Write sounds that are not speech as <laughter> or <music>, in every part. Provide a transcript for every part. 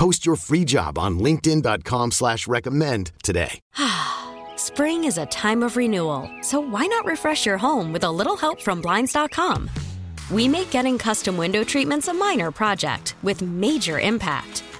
Post your free job on linkedin.com slash recommend today. <sighs> Spring is a time of renewal, so why not refresh your home with a little help from Blinds.com? We make getting custom window treatments a minor project with major impact.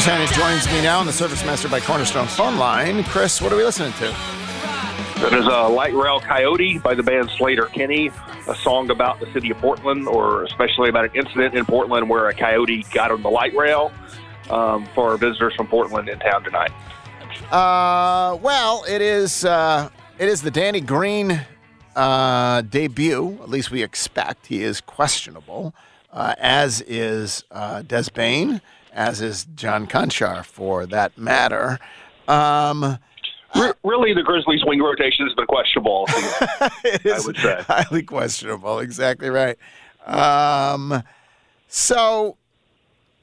Chris Hanna joins me now on the Service Master by Cornerstone phone line. Chris, what are we listening to? That is a Light Rail Coyote by the band Sleater-Kinney, a song about the city of Portland, or especially about an incident in Portland where a coyote got on the light rail um, for visitors from Portland in town tonight. Uh, well, it is uh, it is the Danny Green uh, debut. At least we expect he is questionable, uh, as is uh, Des Bane, as is John Conchar, for that matter. Um, really, the Grizzlies' wing rotation has been questionable. <laughs> it is I would say. highly questionable. Exactly right. Um, so,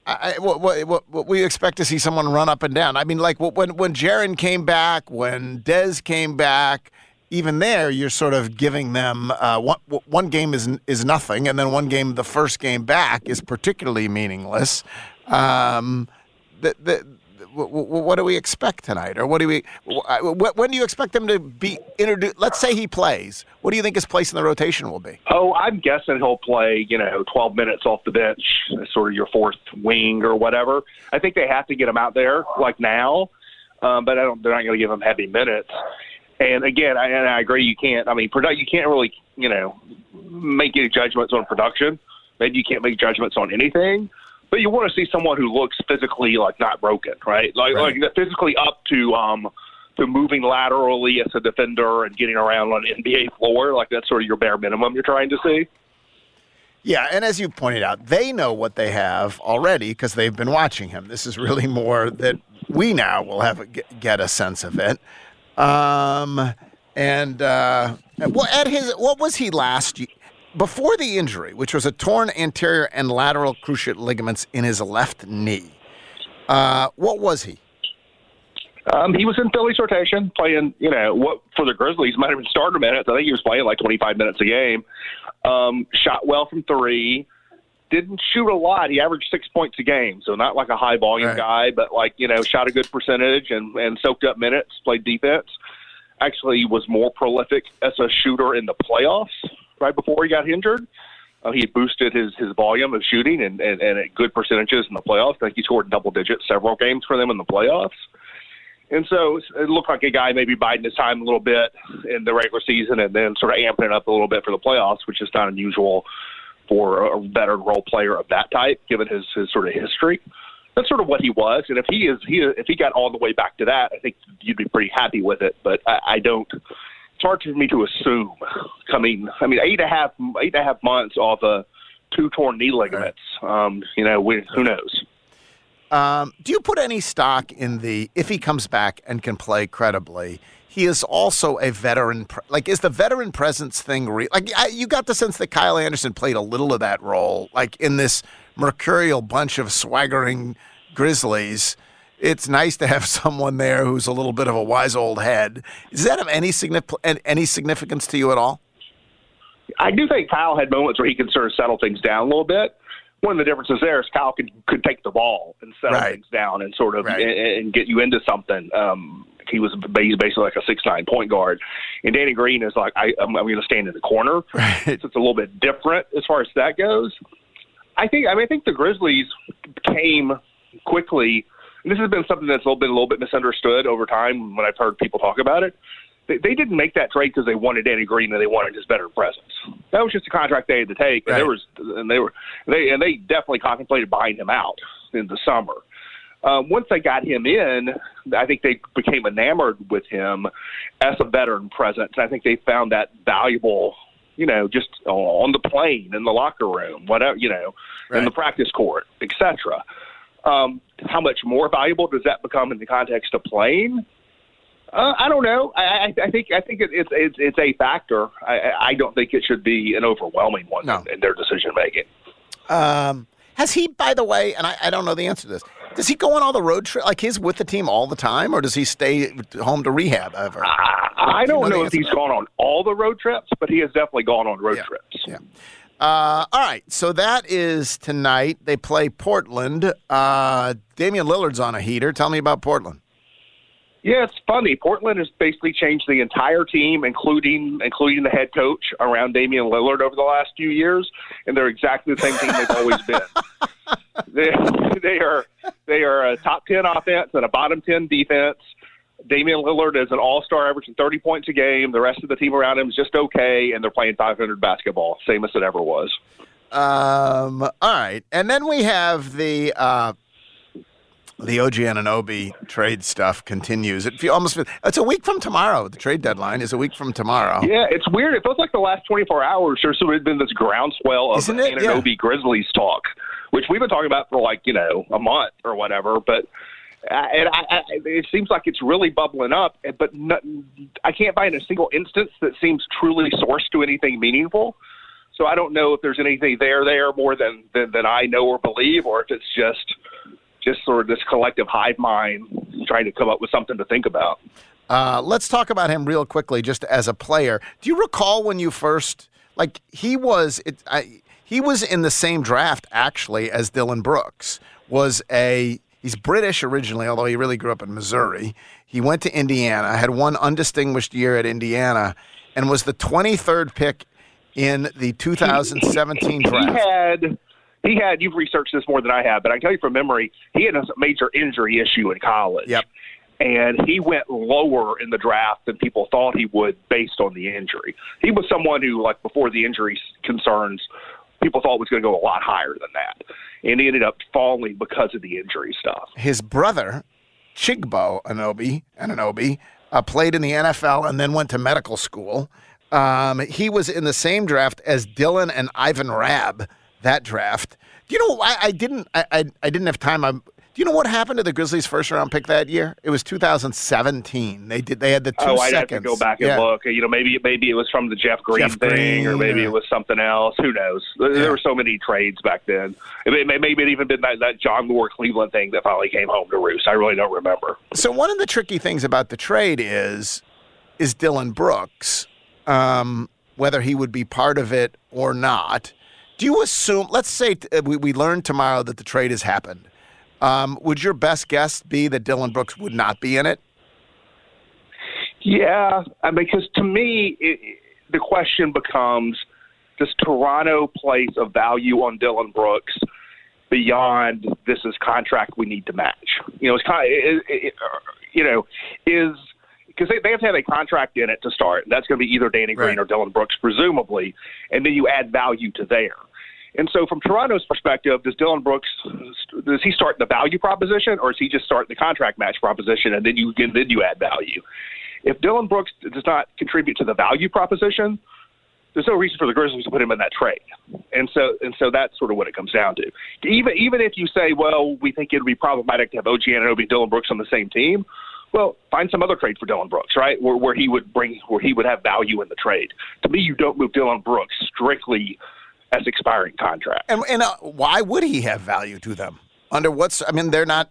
I, what, what, what we expect to see someone run up and down. I mean, like when when Jaren came back, when Dez came back, even there, you're sort of giving them uh, one one game is is nothing, and then one game, the first game back, is particularly meaningless. Um, the, the, wh- wh- what do we expect tonight, or what do we? wh- wh- When do you expect them to be introduced? Let's say he plays. What do you think his place in the rotation will be? Oh, I'm guessing he'll play, you know, 12 minutes off the bench, sort of your fourth wing or whatever. I think they have to get him out there like now, um, but I don't. They're not going to give him heavy minutes. And again, I, and I agree. You can't. I mean, product. You can't really, you know, make any judgments on production. Maybe you can't make judgments on anything. But you want to see someone who looks physically like not broken, right? Like Right. like physically up to um to moving laterally as a defender and getting around on an NBA floor. Like that's sort of your bare minimum you're trying to see. Yeah, and as you pointed out, they know what they have already because they've been watching him. This is really more that we now will have a, get- a sense of it. Um, and uh, well, at his what was he last before the injury, which was a torn anterior and lateral cruciate ligaments in his left knee? Uh, what was he? Um, he was in Philly's rotation, playing, you know, what for the Grizzlies might have been starter minutes. I think he was playing like 25 minutes a game. Um, shot well from three. Didn't shoot a lot. He averaged six points a game, so not like a high volume Right. guy, but like you know, shot a good percentage and and soaked up minutes. Played defense. Actually, was more prolific as a shooter in the playoffs. Right before he got injured, uh, he boosted his his volume of shooting and, and and at good percentages in the playoffs. I think he scored double digits several games for them in the playoffs. And so it looked like a guy maybe biding his time a little bit in the regular season and then sort of amping it up a little bit for the playoffs, which is not unusual for a veteran role player of that type, given his, his sort of history. That's sort of what he was. And if he is, he if he got all the way back to that, I think you'd be pretty happy with it. But I, I don't. It's hard for me to assume. Coming, I mean, eight and a half, eight and a half months off a two torn knee ligaments. Um, you know, we, who knows? Um, do you put any stock in the if he comes back and can play credibly? He is also a veteran. Pre- like, is the veteran presence thing real? Like, I, you got the sense that Kyle Anderson played a little of that role, like in this mercurial bunch of swaggering Grizzlies. It's nice to have <laughs> someone there who's a little bit of a wise old head. Does that have any significant any significance to you at all? I do think Kyle had moments where he could sort of settle things down a little bit, one of the differences there is Kyle could could take the ball and settle Right. things down and sort of Right. and, and get you into something. Um, he was he's basically like a six nine point guard, and Danny Green is like I, I'm, I'm going to stand in the corner. <laughs> Right. So it's a little bit different as far as that goes. I think I mean I think the Grizzlies came quickly. And this has been something that's a little bit a little bit misunderstood over time when I've heard people talk about it. They, they didn't make that trade because they wanted Danny Green and they wanted his better presence. That was just a contract they had to take, and Right. there was and they were they and they definitely contemplated buying him out in the summer. Um, once they got him in, I think they became enamored with him as a veteran presence. And I think they found that valuable, you know, just on the plane, in the locker room, whatever, you know, in the practice court, etc. Um, how much more valuable does that become in the context of playing? Uh, I don't know. I, I, I think I think it, it's it's it's a factor. I, I- don't think it should be an overwhelming one No. in, in their decision making. Um, has he, by the way, and I, I don't know the answer to this, does he go on all the road trips? Like he's with the team all the time, or does he stay home to rehab ever? I, I Do you don't know know if he's gone on all the road trips, but he has definitely gone on road Yeah. trips. Yeah. Uh, all right, so that is tonight. They play Portland. Uh, Damian Lillard's on a heater. Tell me about Portland. Yeah, it's funny. Portland has basically changed the entire team, including including the head coach, around Damian Lillard over the last few years, and they're exactly the same team they've always been. <laughs> They, they are they are a top ten offense and a bottom ten defense. Damian Lillard is an all star, averaging thirty points a game. The rest of the team around him is just okay, and they're playing five hundred basketball, same as it ever was. Um, all right, and then we have the uh, the OG Anunoby trade stuff continues. It almost it's a week from tomorrow. The trade deadline is a week from tomorrow. Yeah, it's weird. It feels like the last 24 hours there's sort of been this groundswell of Isn't it? Yeah. Anunoby Grizzlies talk, which we've been talking about for like, you know, a month or whatever. But and I, I, it seems like it's really bubbling up, but no, I can't find a single instance that seems truly sourced to anything meaningful. So I don't know if there's anything there there more than, than, than I know or believe, or if it's just just sort of this collective hive mind trying to come up with something to think about. Uh, let's talk about him real quickly, just as a player. Do you recall when you first like he was? It, I, he was in the same draft actually as Dillon Brooks. Was a he's British originally, although he really grew up in Missouri. He went to Indiana, had one undistinguished year at Indiana, and was the 23rd pick in the 2017 he draft. had he had you've researched this more than I have, but I can tell you from memory, he had a major injury issue in college. Yep. And he went lower in the draft than people thought he would based on the injury. He was someone who, like before the injury concerns, people thought was going to go a lot higher than that. And he ended up falling because of the injury stuff. his brother, Chigbo Anobi, Anunoby, uh, played in the NFL and then went to medical school. Um, he was in the same draft as Dillon and Ivan Rabb. That draft. You know? I, I didn't. I, I, I didn't have time. i do you know what happened to the Grizzlies' first round pick that year? It was 2017. They did. They had the two oh, I'd seconds. have to go back and Yeah. look. You know, maybe maybe it was from the Jeff Green Jeff thing, or maybe yeah. it was something else. Who knows? There Yeah. were so many trades back then. It may, may- maybe it even been that, that John Moore Cleveland thing that finally came home to roost. I really don't remember. So one of the tricky things about the trade is is Dillon Brooks, um, whether he would be part of it or not. Do you assume? Let's say t- uh, we we learn tomorrow that the trade has happened. Um, would your best guess be that Dillon Brooks would not be in it? Yeah, because to me, it, the question becomes: Does Toronto place a value on Dillon Brooks beyond this is contract we need to match? You know, it's kind. It, it, it, you know, is because they, they have to have a contract in it to start. That's going to be either Danny Green Right. or Dillon Brooks, presumably, and then you add value to there. And so, from Toronto's perspective, does Dillon Brooks does he start the value proposition, or does he just start the contract match proposition, and then you and then you add value? If Dillon Brooks does not contribute to the value proposition, there's no reason for the Grizzlies to put him in that trade. And so and so that's sort of what it comes down to. Even even if you say, well, we think it would be problematic to have OG and Dillon Brooks on the same team, well, find some other trade for Dillon Brooks, right? Where where he would bring where he would have value in the trade. To me, you don't move Dillon Brooks strictly as expiring contract. And and uh, why would he have value to them? Under what's? I mean, they're not.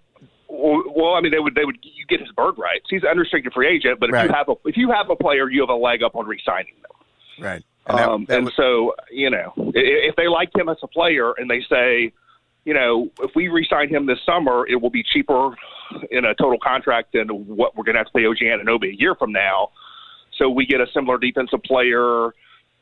Well, well, I mean, they would they would you get his bird rights. He's an unrestricted free agent, but if Right. you have a if you have a player, you have a leg up on re-signing them. Right. And that- um, that and would- so, you know, if they like him as a player and they say, you know, if we re-sign him this summer, it will be cheaper in a total contract than what we're going to have to pay OG Anunoby a year from now. So we get a similar defensive player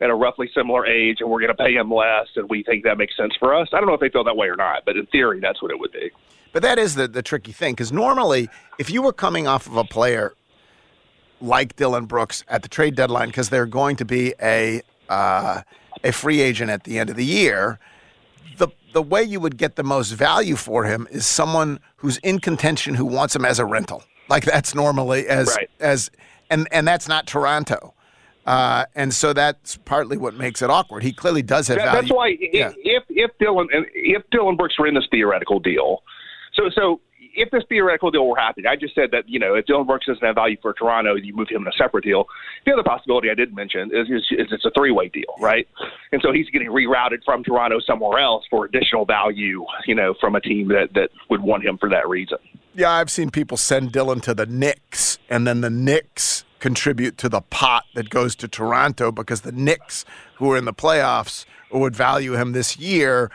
at a roughly similar age, and we're going to pay him less, and we think that makes sense for us. I don't know if they feel that way or not, but in theory, that's what it would be. But that is the, the tricky thing because normally, if you were coming off of a player like Dillon Brooks at the trade deadline, because they're going to be a uh, a free agent at the end of the year, the the way you would get the most value for him is someone who's in contention who wants him as a rental. Like that's normally as right. as and and that's not Toronto. Uh, and so that's partly what makes it awkward. He clearly does have that, value. That's why yeah. if if Dillon if Dillon Brooks were in this theoretical deal, so so if this theoretical deal were happening, I just said that you know if Dillon Brooks doesn't have value for Toronto, you move him in a separate deal. The other possibility I did mention is, is, is it's a three way deal, right? And so he's getting rerouted from Toronto somewhere else for additional value, you know, from a team that that would want him for that reason. Yeah, I've seen people send Dillon to the Knicks, and then the Knicks contribute to the pot that goes to Toronto because the Knicks, who are in the playoffs, or would value him this year,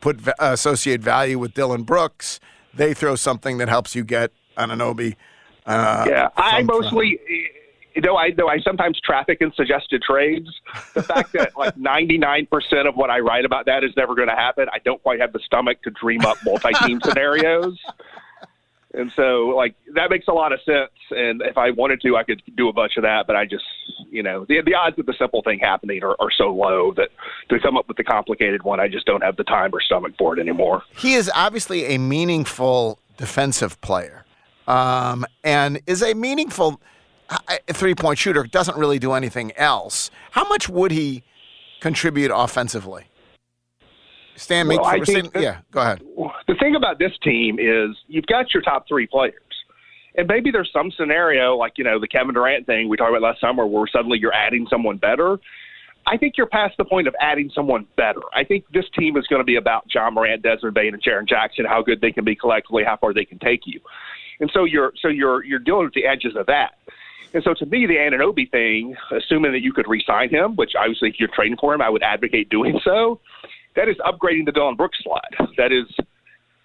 put associate value with Dillon Brooks they throw something that helps you get Anunoby. Uh, yeah, I mostly, you know, I know I sometimes traffic in suggested trades. The fact that like <laughs> 99% of what I write about that is never going to happen, I don't quite have the stomach to dream up multi-team <laughs> scenarios. And so, like, that makes a lot of sense. And if I wanted to, I could do a bunch of that. But I just, you know, the, the odds of the simple thing happening are, are so low that to come up with the complicated one, I just don't have the time or stomach for it anymore. He is obviously a meaningful defensive player um, and is a meaningful three point shooter, doesn't really do anything else. How much would he contribute offensively? Stan, well, make, yeah, go ahead. The thing about this team is you've got your top three players. And maybe there's some scenario like, you know, the Kevin Durant thing we talked about last summer where suddenly you're adding someone better. I think you're past the point of adding someone better. I think this team is going to be about Ja Morant, Desmond Bane, and Jaren Jackson, how good they can be collectively, how far they can take you. And so you're so you're you're dealing with the edges of that. And so to me, the Anunoby thing, assuming that you could re-sign him, which obviously if you're trading for him, I would advocate doing so that is upgrading the Dillon Brooks slide. That is,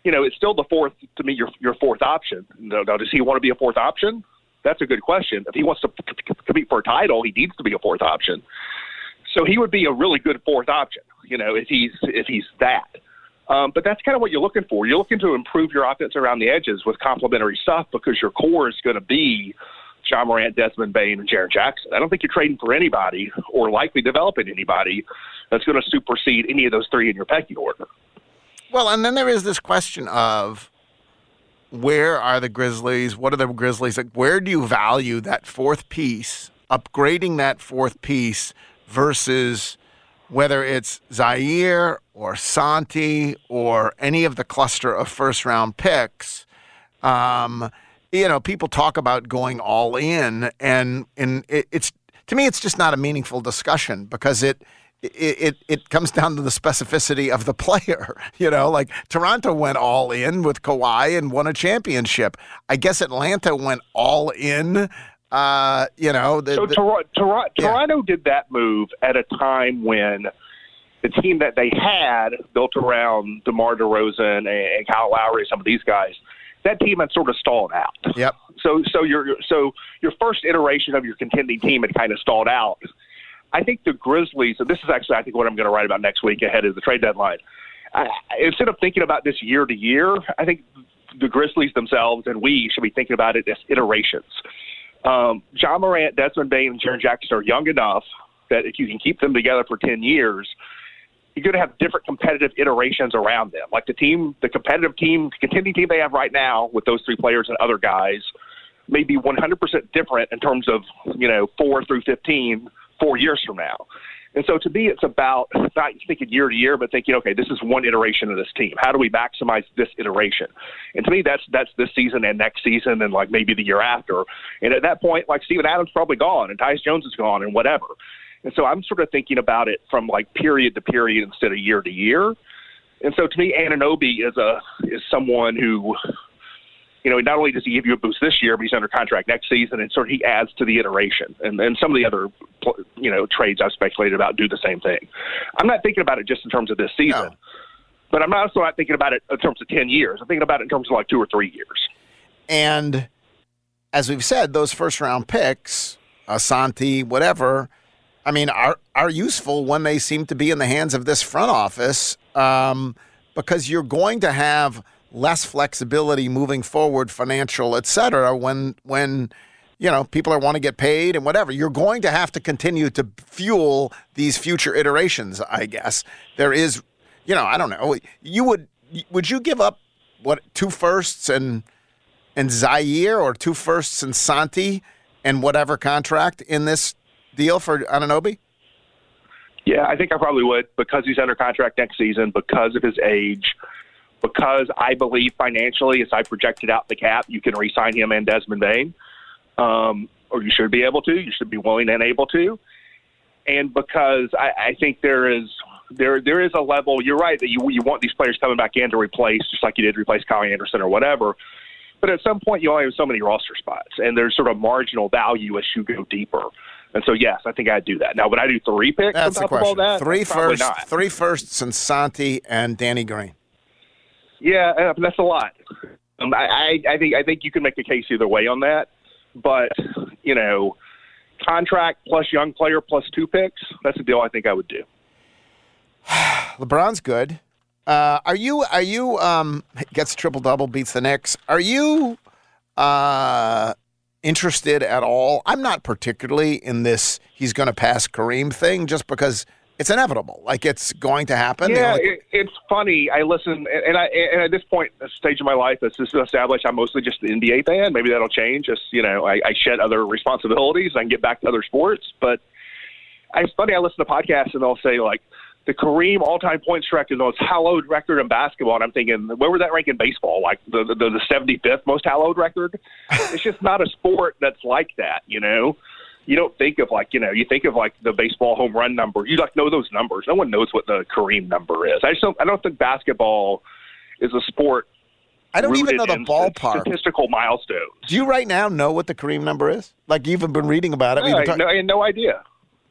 you know, it's still the fourth to me your your fourth option. Now, does he want to be a fourth option? That's a good question. If he wants to compete for a title, he needs to be a fourth option. So he would be a really good fourth option. You know, if he's if he's that. Um, but that's kind of what you're looking for. You're looking to improve your offense around the edges with complementary stuff because your core is going to be Ja Morant, Desmond Bane, and Jaren Jackson. I don't think you're trading for anybody or likely developing anybody that's going to supersede any of those three in your pecking order. Well, and then there is this question of where are the Grizzlies? What are the Grizzlies like? Where do you value that fourth piece? Upgrading that fourth piece versus whether it's Ziaire or Santi or any of the cluster of first round picks. Um, you know, people talk about going all in, and and it, it's to me, it's just not a meaningful discussion because it. It, it, it comes down to the specificity of the <laughs> player. You know, like Toronto went all in with Kawhi and won a championship. I guess Atlanta went all in. Uh, you know, the, so the, Tor- Tor- yeah. Toronto did that move at a time when the team that they had built around DeMar DeRozan and Kyle Lowry, some of these guys, that team had sort of stalled out. Yep. So so your so your first iteration of your contending team had kind of stalled out. I think the Grizzlies, and this is actually I think what I'm going to write about next week ahead of the trade deadline. I, instead of thinking about this year to year, I think the Grizzlies themselves and we should be thinking about it as iterations. Um, Ja Morant, Desmond Bane, and Jaren Jackson are young enough that if you can keep them together for 10 years, you're going to have different competitive iterations around them. Like the team, the competitive team, the contending team they have right now with those three players and other guys may be 100% different in terms of, you know, four through 15, four years from now. And so to me, it's about not thinking year to year, but thinking, okay, this is one iteration of this team. How do we maximize this iteration? And to me, that's that's this season and next season and like maybe the year after. And at that point, like Steven Adams probably gone and Tyus Jones is gone and whatever. And so I'm sort of thinking about it from like period to period instead of year to year. And so to me, Anunoby is a is someone who, you know, not only does he give you a boost this year, but he's under contract next season, and sort of he adds to the iteration. And and some of the other, you know, trades I've speculated about do the same thing. I'm not thinking about it just in terms of this season. No. But I'm also not thinking about it in terms of 10 years. I'm thinking about it in terms of like two or three years. And as we've said, those first round picks, Asante, whatever, I mean, are are useful when they seem to be in the hands of this front office um, because you're going to have less flexibility moving forward, financial, et cetera, when when you know people are want to get paid and whatever. You're going to have to continue to fuel these future iterations. I guess there is, you know, I don't know. You would would you give up what two firsts and and Ziaire or two firsts and Santi and whatever contract in this deal for Anunoby? Yeah, I think I probably would because he's under contract next season, because of his age, because I believe financially, as I projected out the cap, you can re-sign him and Desmond Bane, um, or you should be able to. You should be willing and able to, and because I, I think there is there there is a level. You're right that you you want these players coming back in to replace, just like you did replace Kyle Anderson or whatever. But at some point, you only have so many roster spots, and there's sort of marginal value as you go deeper. And so, yes, I think I'd do that. Now, would I do three picks That's on the top of all question. that? Three firsts, not. three firsts, and Santi and Danny Green. Yeah, uh, that's a lot. Um, I, I, I think I think you can make a case either way on that. But you know, contract plus young player plus two picks. That's a deal I think I would do. <sighs> LeBron's good. Uh, are you? Are you? Um, gets triple double, beats the Knicks. Are you uh, interested at all? I'm not particularly in this. He's going to pass Kareem thing, just because it's inevitable. Like it's going to happen. Yeah, only- it, it's funny. I listen, and- I and at this point, this stage of my life, it's just established. I'm mostly just an NBA fan. Maybe that'll change. Just you know, I, I shed other responsibilities. I can get back to other sports. But it's funny. I listen to podcasts, and they'll say like the Kareem all-time points record, the most hallowed record in basketball. And I'm thinking, where would that rank in baseball? Like the the, the 75th most hallowed record? <laughs> it's just not a sport that's like that. You know you don't think of like you know you think of like the baseball home run number you like know those numbers no one knows what the Kareem number is I just don't I don't think basketball is a sport I don't even know the ballpark. statistical milestones Do you right now know what the Kareem number is? Like you've been reading about it. I, been talk- no, I had no idea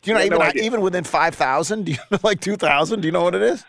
do you know even no even within five thousand? Do you know <laughs> like two thousand? Do you know what it is?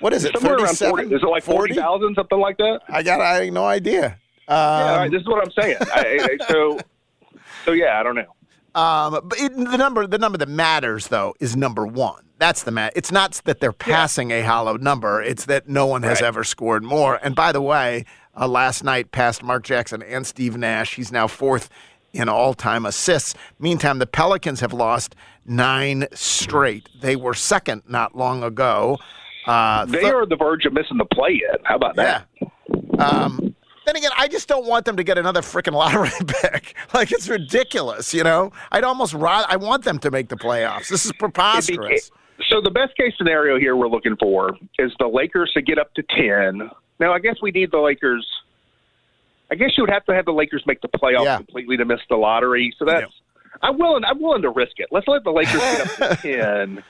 What is it? somewhere around 40 is it like 40,000 something like that I got. I have no idea. Um, yeah all right, this is what I'm saying I, I, so <laughs> so yeah I don't know Um, but it, the number, the number that matters though, is number one. That's the mat. It's not that they're passing a hollow number. It's that no one has Right. ever scored more. And by the way, uh, last night passed Mark Jackson and Steve Nash. He's now fourth in all-time assists. Meantime, the Pelicans have lost nine straight. They were second not long ago. Uh, they thir- are on the verge of missing the play in how about yeah. that Um, then again, I just don't want them to get another freaking lottery <laughs> pick. Like it's ridiculous, you know. I'd almost rather I want them to make the playoffs. This is preposterous. So the best case scenario here we're looking for is the Lakers to get up to ten. Now I guess we need the Lakers. I guess you would have to have the Lakers make the playoffs Yeah. completely to miss the lottery. So that's I'm willing. I'm willing to risk it. Let's let the Lakers get up to <laughs> ten.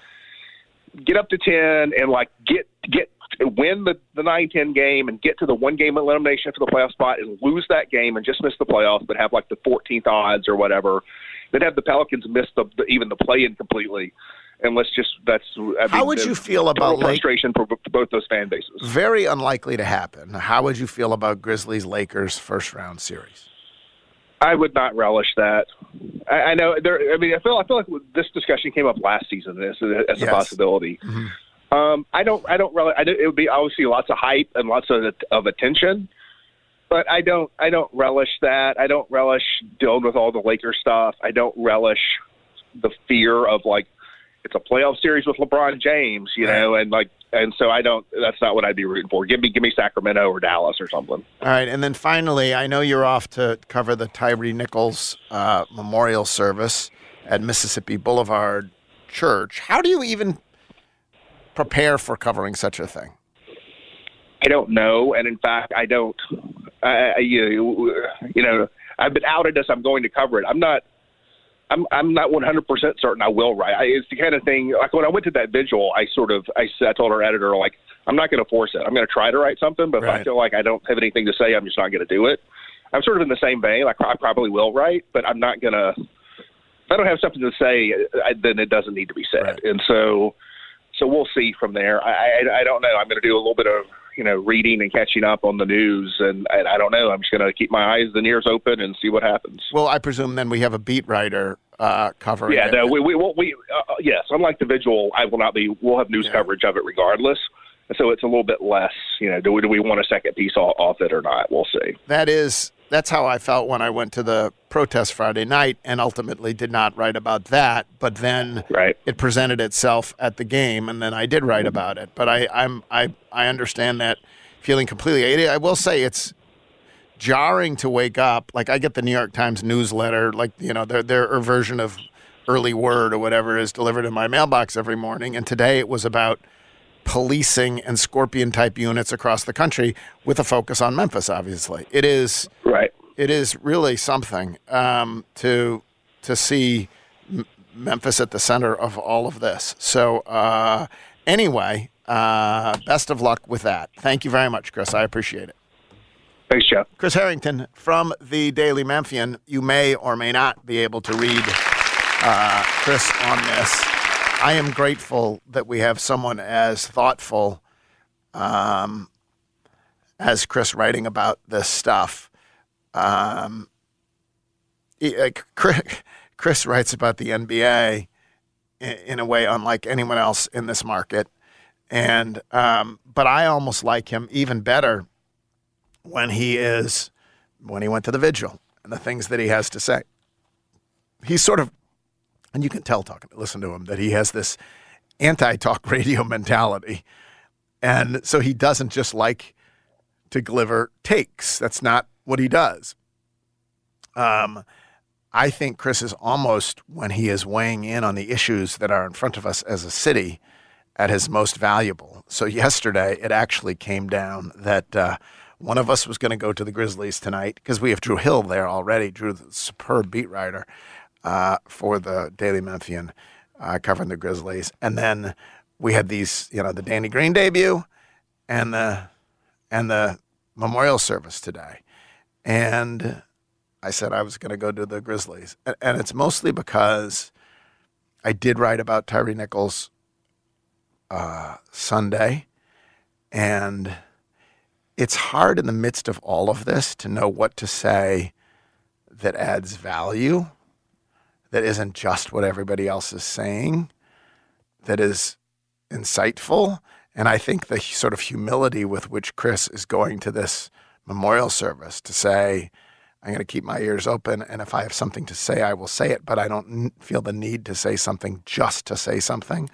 Get up to ten and like get get win the the nine ten game and get to the one game elimination for the playoff spot and lose that game and just miss the playoffs, but have like the 14th odds or whatever. Then have the Pelicans miss the, the even the play in completely. And let's just that's. I How would you feel about Lake- frustration for, for both those fan bases? Very unlikely to happen. How would you feel about Grizzlies Lakers first round series? I would not relish that. I, I know there. I mean, I feel I feel like this discussion came up last season as, as a Yes. possibility. Um, I don't. I don't really. I don't, it would be obviously lots of hype and lots of of attention, but I don't. I don't relish that. I don't relish dealing with all the Laker stuff. I don't relish the fear of like it's a playoff series with LeBron James, you know, and like and so I don't. That's not what I'd be rooting for. Give me give me Sacramento or Dallas or something. All right, and then finally, I know you're off to cover the Tyre Nichols uh, memorial service at Mississippi Boulevard Church. How do you even prepare for covering such a thing? I don't know, and in fact, I don't. I, I you, you know, I've been outed as I'm going to cover it. I'm not. I'm I'm not 100 percent certain I will write. I, it's the kind of thing. Like when I went to that vigil, I sort of I, I told our editor like I'm not going to force it. I'm going to try to write something, but if I feel like I don't have anything to say, I'm just not going to do it. I'm sort of in the same vein. Like I probably will write, but I'm not going to. If I don't have something to say, I, then it doesn't need to be said. Right. And so, so we'll see from there. I, I, I don't know. I'm going to do a little bit of you know reading and catching up on the news, and I, I don't know. I'm just going to keep my eyes and ears open and see what happens. Well, I presume then we have a beat writer uh, covering. Yeah, it. no, we we will we uh, yes. Unlike the visual, I will not be. We'll have news Yeah. coverage of it regardless. So it's a little bit less. You know, do we do we want a second piece off, off it or not? We'll see. that is that's how I felt when I went to the protest Friday night, and ultimately did not write about that. But then Right. it presented itself at the game, and then I did write mm-hmm. about it. But I, I'm I I understand that feeling completely. I will say it's jarring to wake up. Like I get the New York Times newsletter, like you know their their version of early word or whatever is delivered in my mailbox every morning, and today it was about policing and scorpion type units across the country with a focus on Memphis. Obviously, it is Right. it is really something um, to to see M- Memphis at the center of all of this. So uh, anyway, uh, best of luck with that. Thank you very much, Chris. I appreciate it. Thanks, Geoff. Chris Herrington from the Daily Memphian. You may or may not be able to read uh, Chris on this. I am grateful that we have someone as thoughtful um, as Chris writing about this stuff. Um, Chris, Chris writes about the NBA in, in a way unlike anyone else in this market, and um, but I almost like him even better when he is when he went to the vigil and the things that he has to say. He's sort of, and you can tell talking, listen to him that he has this anti-talk <laughs> radio mentality, and so he doesn't just like to deliver takes. That's not what he does. Um, I think Chris is almost when he is weighing in on the issues that are in front of us as a city at his most valuable. So yesterday, it actually came down that uh, one of us was going to go to the Grizzlies tonight because we have Drew Hill there already. Drew, the superb beat writer uh, for the Daily Memphian, uh, covering the Grizzlies, and then we had these, you know, the Danny Green debut and the and the memorial service today, and I said I was going to go to the Grizzlies, and, and it's mostly because I did write about Tyre Nichols uh, Sunday, and it's hard in the midst of all of this to know what to say that adds value, that isn't just what everybody else is saying, that is insightful. And I think the sort of humility with which Chris is going to this memorial service to say, I'm going to keep my ears open, and if I have something to say, I will say it, but I don't feel the need to say something just to say something.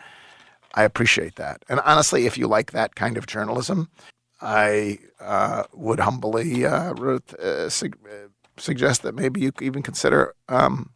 I appreciate that. And honestly, if you like that kind of journalism, I uh, would humbly uh, Ruth, uh, sug- uh, suggest that maybe you even consider um,